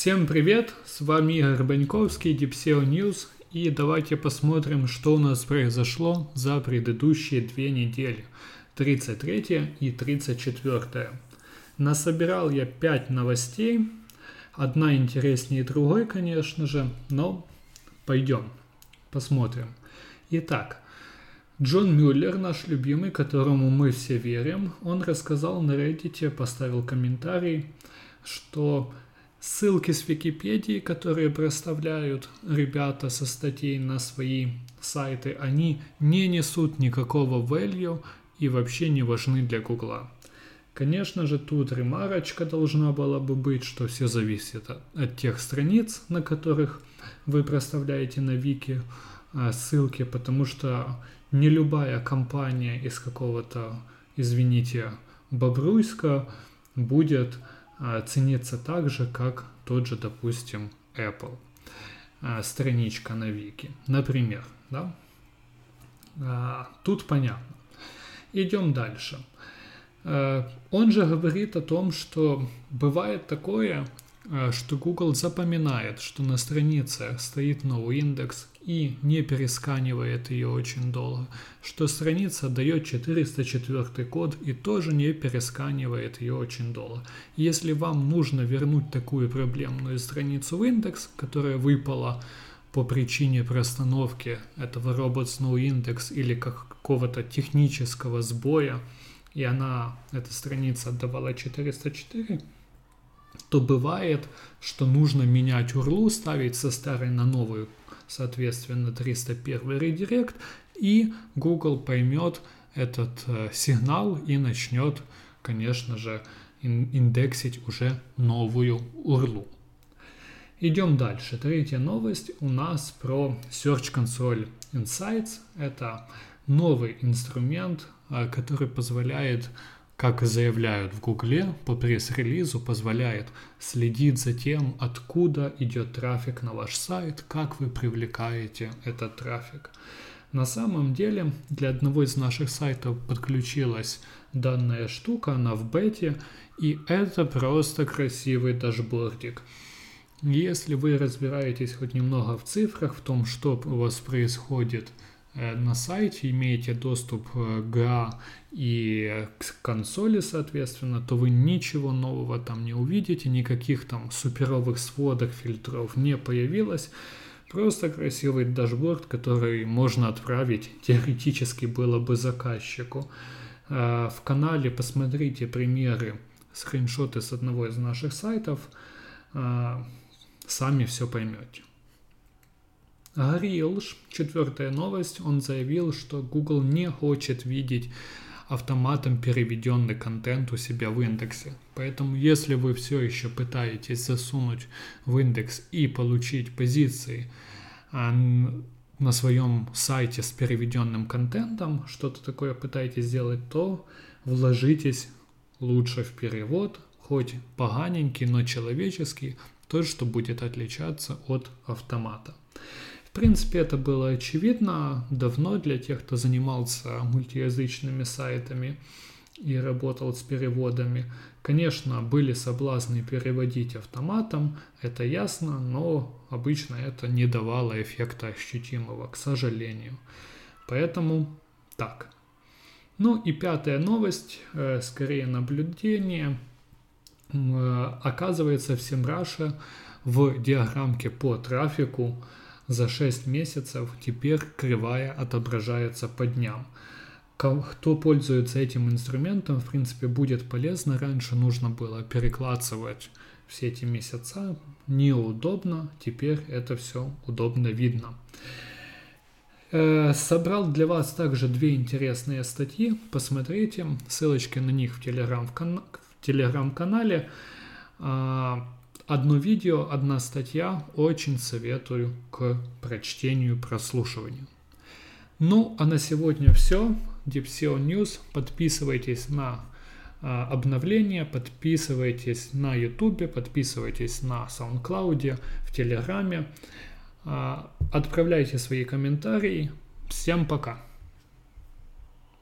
Всем привет, с вами Игорь Баньковский, DeepSeo News, и давайте посмотрим, что у нас произошло за предыдущие две недели, 33 и 34. Насобирал я 5 новостей, одна интереснее другой, конечно же, но пойдем, посмотрим. Итак, Джон Мюллер, наш любимый, которому мы все верим, он рассказал на Reddit, поставил комментарий, что Ссылки с Википедии, которые проставляют ребята со статей на свои сайты, они не несут никакого value и вообще не важны для Гугла. Конечно же, тут ремарочка должна была бы быть, что все зависит от, от тех страниц, на которых вы проставляете на Вики а, ссылки, потому что не любая компания из какого-то, извините, Бобруйска будет ценится так же, как тот же, допустим, Apple. А, страничка на Вики, например. Да? А, тут понятно. Идем дальше. Он же говорит о том, что бывает такое, что Google запоминает, что на странице стоит новый индекс и не пересканивает ее очень долго, что страница дает 404 код и тоже не пересканивает ее очень долго. Если вам нужно вернуть такую проблемную страницу в индекс, которая выпала по причине простановки этого Robots No Index или какого-то технического сбоя, и она, эта страница отдавала 404, то бывает, что нужно менять URL, ставить со старой на новую, соответственно, 301 редирект, и Google поймет этот э, сигнал и начнет, конечно же, индексить уже новую URL. Идем дальше. Третья новость у нас про Search Console Insights. Это новый инструмент, э, который позволяет как заявляют в Гугле, по пресс-релизу позволяет следить за тем, откуда идет трафик на ваш сайт, как вы привлекаете этот трафик. На самом деле для одного из наших сайтов подключилась данная штука, она в бете, и это просто красивый дашбордик. Если вы разбираетесь хоть немного в цифрах, в том, что у вас происходит – на сайте, имеете доступ э, к GA и к консоли, соответственно, то вы ничего нового там не увидите, никаких там суперовых сводок, фильтров не появилось. Просто красивый дашборд, который можно отправить теоретически было бы заказчику. Э, в канале посмотрите примеры, скриншоты с одного из наших сайтов, сами все поймете. Грилш, четвертая новость, он заявил, что Google не хочет видеть автоматом переведенный контент у себя в индексе. Поэтому если вы все еще пытаетесь засунуть в индекс и получить позиции а, на своем сайте с переведенным контентом, что-то такое пытаетесь сделать, то вложитесь лучше в перевод, хоть поганенький, но человеческий, то, что будет отличаться от автомата. В принципе, это было очевидно давно для тех, кто занимался мультиязычными сайтами и работал с переводами. Конечно, были соблазны переводить автоматом, это ясно, но обычно это не давало эффекта ощутимого, к сожалению. Поэтому так. Ну и пятая новость, э, скорее наблюдение. Э, оказывается, в Semrush в диаграммке по трафику за 6 месяцев теперь кривая отображается по дням. Кто пользуется этим инструментом, в принципе, будет полезно. Раньше нужно было перекладывать все эти месяца. Неудобно, теперь это все удобно видно. Э, собрал для вас также две интересные статьи. Посмотрите, ссылочки на них в телеграм-канале. А, Одно видео, одна статья, очень советую к прочтению, прослушиванию. Ну, а на сегодня все. DeepSeo News. Подписывайтесь на а, обновления, подписывайтесь на YouTube, подписывайтесь на SoundCloud, в Телеграме. А, отправляйте свои комментарии. Всем пока!